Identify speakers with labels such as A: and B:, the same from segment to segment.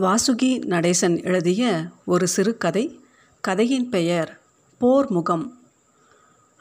A: வாசுகி நடேசன் எழுதிய ஒரு சிறுகதை கதையின் பெயர் போர் முகம்.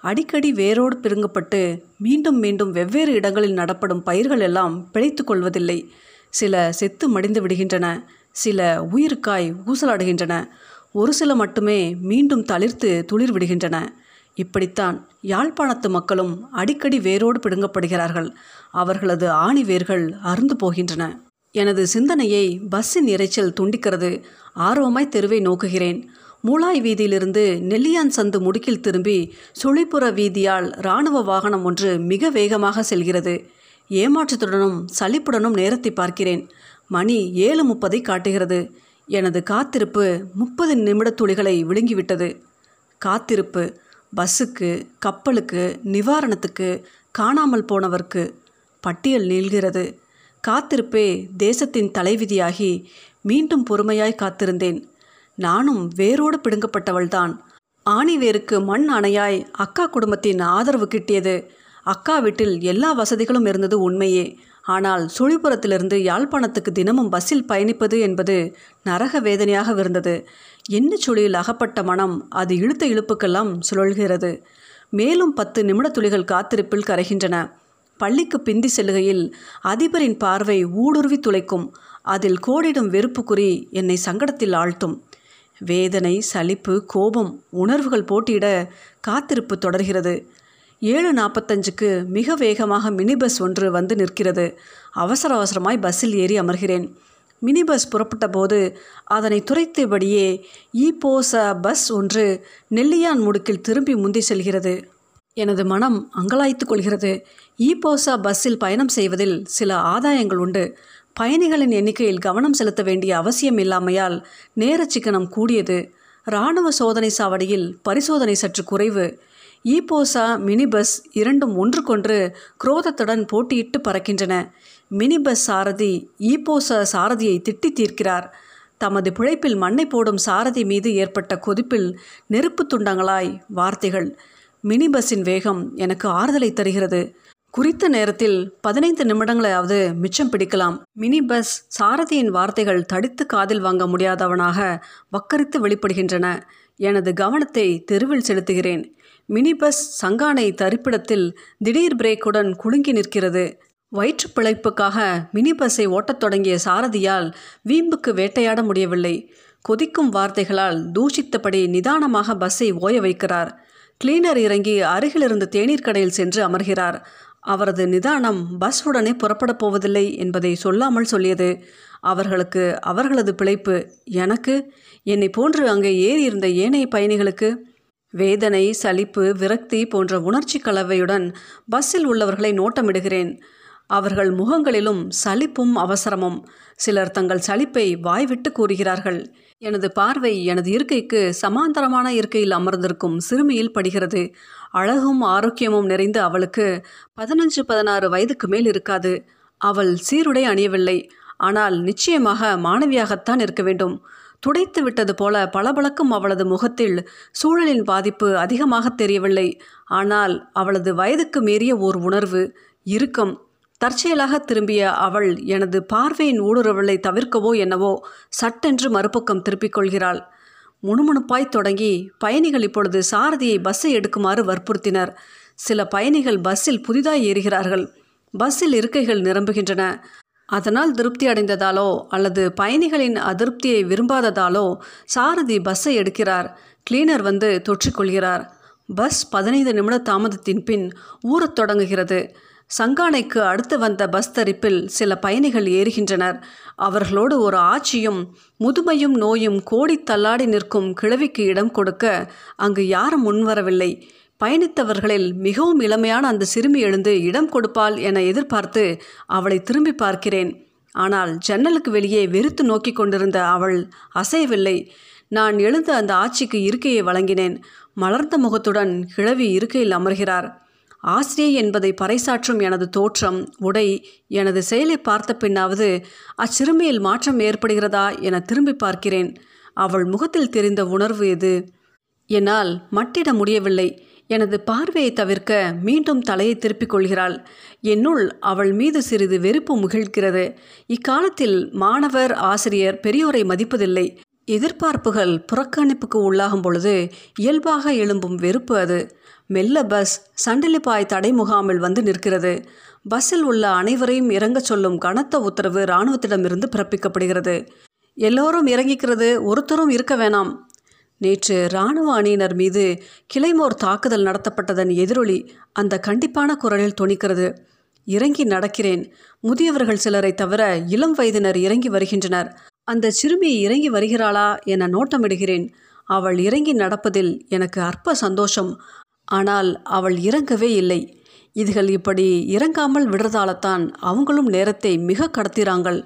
A: அடிக்கடி வேரோடு பிடுங்கப்பட்டு மீண்டும் மீண்டும் வெவ்வேறு இடங்களில் நடப்படும் பயிர்கள் எல்லாம் பிழைத்து கொள்வதில்லை. சில செத்து மடிந்து விடுகின்றன சில உயிருக்காய் ஊசலாடுகின்றன ஒரு சில மட்டுமே மீண்டும் தளிர்த்து துளிர் விடுகின்றன. இப்படித்தான் யாழ்ப்பாணத்து மக்களும் அடிக்கடி வேரோடு பிடுங்கப்படுகிறார்கள். அவர்களது ஆணி வேர்கள் அருந்து போகின்றன. எனது சிந்தனையை பஸ்ஸின் இறைச்சல் துண்டிக்கிறது. ஆர்வமாய் தெருவை நோக்குகிறேன். மூளாய் வீதியிலிருந்து நெல்லியான் சந்து முடுக்கில் திரும்பி சுழிப்புற வீதியால் இராணுவ வாகனம் ஒன்று மிக வேகமாக செல்கிறது. ஏமாற்றத்துடனும் சலிப்புடனும் நேரத்தை பார்க்கிறேன். மணி ஏழு முப்பதை காட்டுகிறது. எனது காத்திருப்பு முப்பது நிமிட துளிகளை விழுங்கிவிட்டது. காத்திருப்பு பஸ்ஸுக்கு கப்பலுக்கு நிவாரணத்துக்கு காணாமல் போனவர்க்கு பட்டியல் நீள்கிறது. காத்திருப்பே தேசத்தின் தலைவிதியாகி மீண்டும் பொறுமையாய் காத்திருந்தேன். நானும் வேரோடு பிடுங்கப்பட்டவள்தான். ஆணி வேருக்கு மண் அணையாய் அக்கா குடும்பத்தின் ஆதரவு கிட்டியது. அக்கா வீட்டில் எல்லா வசதிகளும் இருந்தது உண்மையே. ஆனால் சுழிபுரத்திலிருந்து யாழ்ப்பாணத்துக்கு தினமும் பஸ்ஸில் பயணிப்பது என்பது நரக வேதனையாக இருந்தது. என்ன சுழியில் அகப்பட்ட மனம் அது இழுத்த இழுப்புக்கெல்லாம் சுழல்கிறது. மேலும் பத்து நிமிட துளிகள் காத்திருப்பில் கரைகின்றன. பள்ளிக்கு பிந்தி செல்லுகையில் அதிபரின் பார்வை ஊடுருவி துளைக்கும். அதில் கோடிடும் வெறுப்புக்குறி என்னை சங்கடத்தில் ஆழ்த்தும். வேதனை சலிப்பு கோபம் உணர்வுகள் போட்டியிட காத்திருப்பு தொடர்கிறது. ஏழு நாற்பத்தஞ்சுக்கு மிக வேகமாக மினி பஸ் ஒன்று வந்து நிற்கிறது. அவசர அவசரமாய் பஸ்ஸில் ஏறி அமர்கிறேன். மினி பஸ் புறப்பட்ட போது அதனை துரைத்தபடியே ஈபோச பஸ் ஒன்று நெல்லியான் முடுக்கில் திரும்பி முந்தி செல்கிறது. எனது மனம் அங்கலாய்த்து கொள்கிறது. ஈபோசா பஸ்ஸில் பயணம் செய்வதில் சில ஆதாயங்கள் உண்டு. பயணிகளின் எண்ணிக்கையில் கவனம் செலுத்த வேண்டிய அவசியம் இல்லாமையால் நேர சிக்கனம் கூடியது. இராணுவ சோதனை சாவடியில் பரிசோதனை சற்று குறைவு. ஈபோசா மினி பஸ் இரண்டும் ஒன்றுக்கொன்று குரோதத்துடன் போட்டியிட்டு பறக்கின்றன. மினி பஸ் சாரதி ஈபோசா சாரதியை திட்டி தீர்க்கிறார். தமது பிழைப்பில் மண்ணை போடும் சாரதி மீது ஏற்பட்ட கொதிப்பில் நெருப்பு துண்டங்களாய் வார்த்தைகள் மினி பஸ்ஸின் வேகம் எனக்கு ஆறுதலை தருகிறது. குறித்த நேரத்தில் பதினைந்து நிமிடங்களாவது மிச்சம் பிடிக்கலாம். மினி பஸ் சாரதியின் வார்த்தைகள் தடித்து காதில் வாங்க முடியாதவனாக வக்கரித்து வெளிப்படுகின்றன. எனது கவனத்தை தெருவில் செலுத்துகிறேன். மினி பஸ் சங்கானை தரிப்பிடத்தில் திடீர் பிரேக்குடன் குலுங்கி நிற்கிறது. வயிற்று பிழைப்புக்காக மினி பஸ்ஸை ஓட்டத் தொடங்கிய சாரதியால் வீம்புக்கு வேட்டையாட முடியவில்லை. கொதிக்கும் வார்த்தைகளால் தூஷித்தபடி நிதானமாக பஸ்ஸை ஓய வைக்கிறார். கிளீனர் இறங்கி அருகிலிருந்த தேநீர் கடையில் சென்று அமர்கிறார். அவரது நிதானம் பஸ் உடனே புறப்படப் போவதில்லை என்பதை சொல்லாமல் சொல்லியது. அவர்களுக்கு அவர்களது பிழைப்பு எனக்கு என்னை போன்று அங்கே ஏறி இருந்த ஏனைய பயணிகளுக்கு வேதனை சலிப்பு விரக்தி போன்ற உணர்ச்சி கலவையுடன் பஸ்ஸில் உள்ளவர்களை நோட்டமிடுகிறேன். அவர்கள் முகங்களிலும் சலிப்பும் அவசரமும். சிலர் தங்கள் சலிப்பை வாய்விட்டு கூறுகிறார்கள். எனது பார்வை எனது இருக்கைக்கு சமாந்தரமான இருக்கையில் அமர்ந்திருக்கும் சிறுமியில் படுகிறது. அழகும் ஆரோக்கியமும் நிறைந்த அவளுக்கு பதினஞ்சு பதினாறு வயதுக்கு மேல் இருக்காது. அவள் சீருடை அணியவில்லை. ஆனால் நிச்சயமாக மாணவியாகத்தான் இருக்க வேண்டும். துடைத்து விட்டது போல பளபளக்கும் அவளது முகத்தில் சூழலின் பாதிப்பு அதிகமாக தெரியவில்லை. ஆனால் அவளது வயதுக்கு மீறிய ஓர் உணர்வு இறுக்கம் தற்செயலாக திரும்பிய அவள் எனது பார்வையின் ஊடுருவலை தவிர்க்கவோ என்னவோ சட்டென்று மறுபக்கம் திருப்பிக் கொள்கிறாள். முணுமுணுப்பாய் தொடங்கி பயணிகள் இப்பொழுது சாரதியை பஸ்ஸை எடுக்குமாறு வற்புறுத்தினர். சில பயணிகள் பஸ்ஸில் புதிதாய் ஏறுகிறார்கள். பஸ்ஸில் இருக்கைகள் நிரம்புகின்றன. அதனால் திருப்தி அடைந்ததாலோ அல்லது பயணிகளின் அதிருப்தியை விரும்பாததாலோ சாரதி பஸ்ஸை எடுக்கிறார். கிளீனர் வந்து தொற்றிக்கொள்கிறார் பஸ் பதினைந்து நிமிட தாமதத்தின் பின் ஊறத் தொடங்குகிறது. சங்கானைக்கு அடுத்து வந்த பஸ் தரிப்பில் சில பயணிகள் ஏறுகின்றனர். அவர்களோடு ஒரு ஆட்சியும் முதுமையும் நோயும் கோடி தள்ளாடி நிற்கும் கிழவிக்கு இடம் கொடுக்க அங்கு யாரும் முன்வரவில்லை. பயணித்தவர்களில் மிகவும் இளமையான அந்த சிறுமி எழுந்து இடம் கொடுப்பாள் என எதிர்பார்த்து அவளை திரும்பி பார்க்கிறேன். ஆனால் ஜன்னலுக்கு வெளியே வெறுத்து நோக்கி கொண்டிருந்த அவள் அசையவில்லை. நான் எழுந்த அந்த ஆட்சிக்கு இருக்கையை வழங்கினேன். மலர்ந்த முகத்துடன் கிழவி இருக்கையில் அமர்கிறார். ஆசிரியை என்பதை பறைசாற்றும் எனது தோற்றம் உடை எனது செயலை பார்த்த பின்னாவது அச்சிறுமியில் மாற்றம் ஏற்படுகிறதா என திரும்பி பார்க்கிறேன். அவள் முகத்தில் தெரிந்த உணர்வு எது? என்னால் மட்டிட முடியவில்லை. எனது பார்வையை தவிர்க்க மீண்டும் தலையை திருப்பிக் கொள்கிறாள். என்னுள் அவள் மீது சிறிது வெறுப்பு முகிழ்கிறது. இக்காலத்தில் மாணவர் ஆசிரியர் பெரியோரை மதிப்பதில்லை. எதிர்பார்ப்புகள் புறக்கணிப்புக்கு உள்ளாகும் பொழுது இயல்பாக எழும்பும் வெறுப்பு அது. மெல்ல பஸ் சண்டிலிப்பாய் தடை முகாமில் வந்து நிற்கிறது. பஸ்ஸில் உள்ள அனைவரையும் இறங்கச் சொல்லும் கனத்த உத்தரவு இராணுவத்திடமிருந்து பிறப்பிக்கப்படுகிறது. எல்லோரும் இறங்கிக்கிறது ஒருத்தரும் இருக்க வேணாம். நேற்று இராணுவ அணியினர் மீது கிளைமோர் தாக்குதல் நடத்தப்பட்டதன் எதிரொலி அந்த கண்டிப்பான குரலில் துணிக்கிறது இறங்கி நடக்கிறேன். முதியவர்கள் சிலரை தவிர இளம் வயதினர் இறங்கி வருகின்றனர். அந்த சிறுமி இறங்கி வருகிறாளா என நோட்டமிடுகிறேன். அவள் இறங்கி நடப்பதில் எனக்கு அற்ப சந்தோஷம். ஆனால் அவள் இறங்கவே இல்லை. இதுகள் இப்படி இறங்காமல் விடுறதாலத்தான் அவங்களும் நேரத்தை மிக கடத்திறாங்கள்.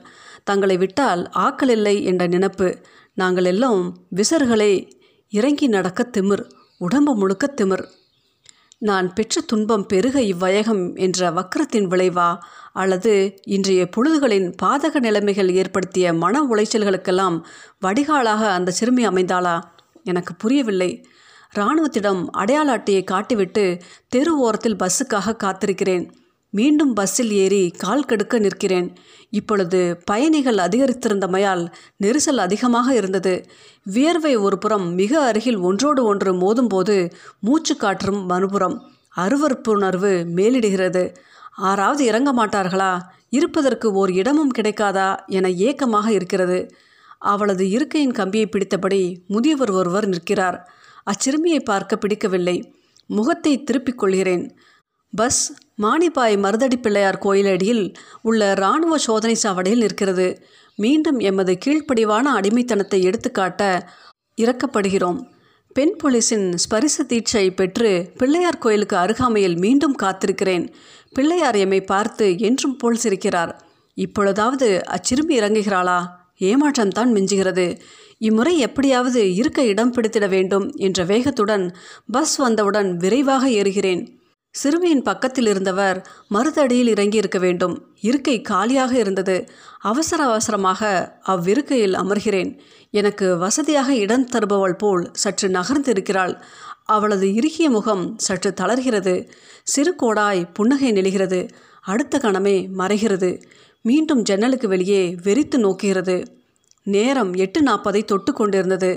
A: தங்களை விட்டால் ஆக்கள் இல்லை என்ற நினப்பு. நாங்கள் எல்லாம் விசர்களே. இறங்கி நடக்க திமிர். உடம்பு முழுக்க திமிர். நான் பெற்ற துன்பம் பெருக இவ்வயகம் என்ற வக்கரத்தின் விளைவா? அல்லது இன்றைய பொழுதுகளின் பாதக நிலைமைகள் ஏற்படுத்திய மன உளைச்சல்களுக்கெல்லாம் வடிகாலாக அந்த சிறுமி அமைந்தாளா? எனக்கு புரியவில்லை. இராணுவத்திடம் அடையாள அட்டையை காட்டிவிட்டு தெரு ஓரத்தில் பஸ்ஸுக்காக காத்திருக்கிறேன். மீண்டும் பஸ்ஸில் ஏறி கால் கெடுக்க நிற்கிறேன். இப்பொழுது பயணிகள் அதிகரித்திருந்தமையால் நெரிசல் அதிகமாக இருந்தது. வியர்வை ஒரு புறம் மிக அருகில் ஒன்றோடு ஒன்று மோதும்போது மூச்சு காற்றும் மறுபுறம் அருவறுப்புணர்வு மேலிடுகிறது. ஆறாவது இறங்க மாட்டார்களா? இருப்பதற்கு ஓர் இடமும் கிடைக்காதா என ஏக்கமாக இருக்கிறது. அவளது இருக்கையின் கம்பியை பிடித்தபடி முதியவர் ஒருவர் நிற்கிறார். அச்சிறுமியை பார்க்க பிடிக்கவில்லை. முகத்தை திருப்பிக் கொள்கிறேன். பஸ் மானிப்பாய் மருதடி பிள்ளையார் கோயிலடியில் உள்ள இராணுவ சோதனை சாவடியில் நிற்கிறது. மீண்டும் எமது கீழ்ப்படிவான அடிமைத்தனத்தை எடுத்துக்காட்ட இறக்கப்படுகிறோம் பெண் போலீஸின் ஸ்பரிச தீட்சை பெற்று பிள்ளையார் கோயிலுக்கு அருகாமையில் மீண்டும் காத்திருக்கிறேன். பிள்ளையார் எம்மை பார்த்து என்றும் போல் சிரிக்கிறார். இப்பொழுதாவது அச்சிறுமி இறங்குகிறாளா? ஏமாற்றம்தான் மிஞ்சுகிறது. இம்முறை எப்படியாவது இருக்க இடம் பிடித்திட வேண்டும் என்ற வேகத்துடன் பஸ் வந்தவுடன் விரைவாக ஏறுகிறேன். சிறுமியின் பக்கத்தில் இருந்தவர் மறுதடியில் இறங்கி இருக்க வேண்டும். இருக்கை காலியாக இருந்தது. அவசர அவசரமாக அவ்விருக்கையில் அமர்கிறேன். எனக்கு வசதியாக இடம் தருபவள் போல் சற்று நகர்ந்து இருக்கிறாள் அவளது இறுகிய முகம் சற்று தளர்கிறது. சிறு கோடாய் புன்னகை நெழுகிறது அடுத்த கணமே மறைகிறது. மீண்டும் ஜன்னலுக்கு வெளியே வெறித்து நோக்குகிறது. நேரம் எட்டு நாற்பதை தொட்டு கொண்டிருந்தது.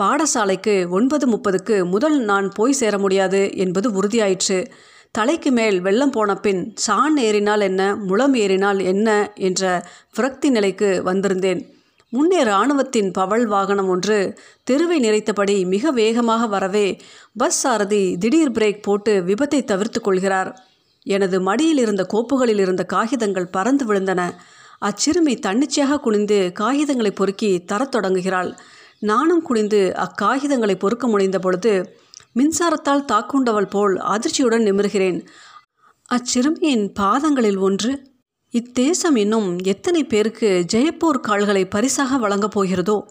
A: பாடசாலைக்கு ஒன்பது முப்பதுக்கு முதல் நான் போய் சேர முடியாது என்பது உறுதியாயிற்று. தலைக்கு மேல் வெள்ளம் போன பின் சாண் ஏறினால் என்ன முளம் ஏறினால் என்ன என்ற விரக்தி நிலைக்கு வந்திருந்தேன். முன்னே இராணுவத்தின் பவள் வாகனம் ஒன்று தெருவை நிறைத்தபடி மிக வேகமாக வரவே பஸ் சாரதி திடீர் பிரேக் போட்டு விபத்தை தவிர்த்து கொள்கிறார். எனது மடியில் இருந்த கோப்புகளில் இருந்த காகிதங்கள் பறந்து விழுந்தன. அச்சிறுமி தன்னிச்சையாக குனிந்து காகிதங்களை பொறுக்கி தரத் தொடங்குகிறாள். நானும் குனிந்து அக்காகிதங்களை பொறுக்க முனைந்த பொழுது மின்சாரத்தால் தாக்குண்டவள் போல் அதிர்ச்சியுடன் நிமிர்கிறேன். அச்சிறுமியின் பாதங்களில் ஒன்று. இத்தேசம் இன்னும் எத்தனை பேருக்கு ஜெயப்பூர் கால்களை பரிசாக வழங்கப் போகிறதோ?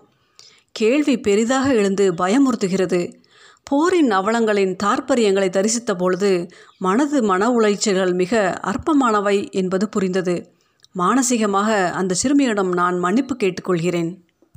A: கேள்வி பெரிதாக எழுந்து பயமுறுத்துகிறது. போரின் அவலங்களின் தாற்பரியங்களை தரிசித்த பொழுது மனது மன உளைச்சல்கள் மிக அற்பமானவை என்பது புரிந்தது. மானசீகமாக அந்த சிறுமியிடம் நான் மன்னிப்பு கேட்டுக்கொள்கிறேன்.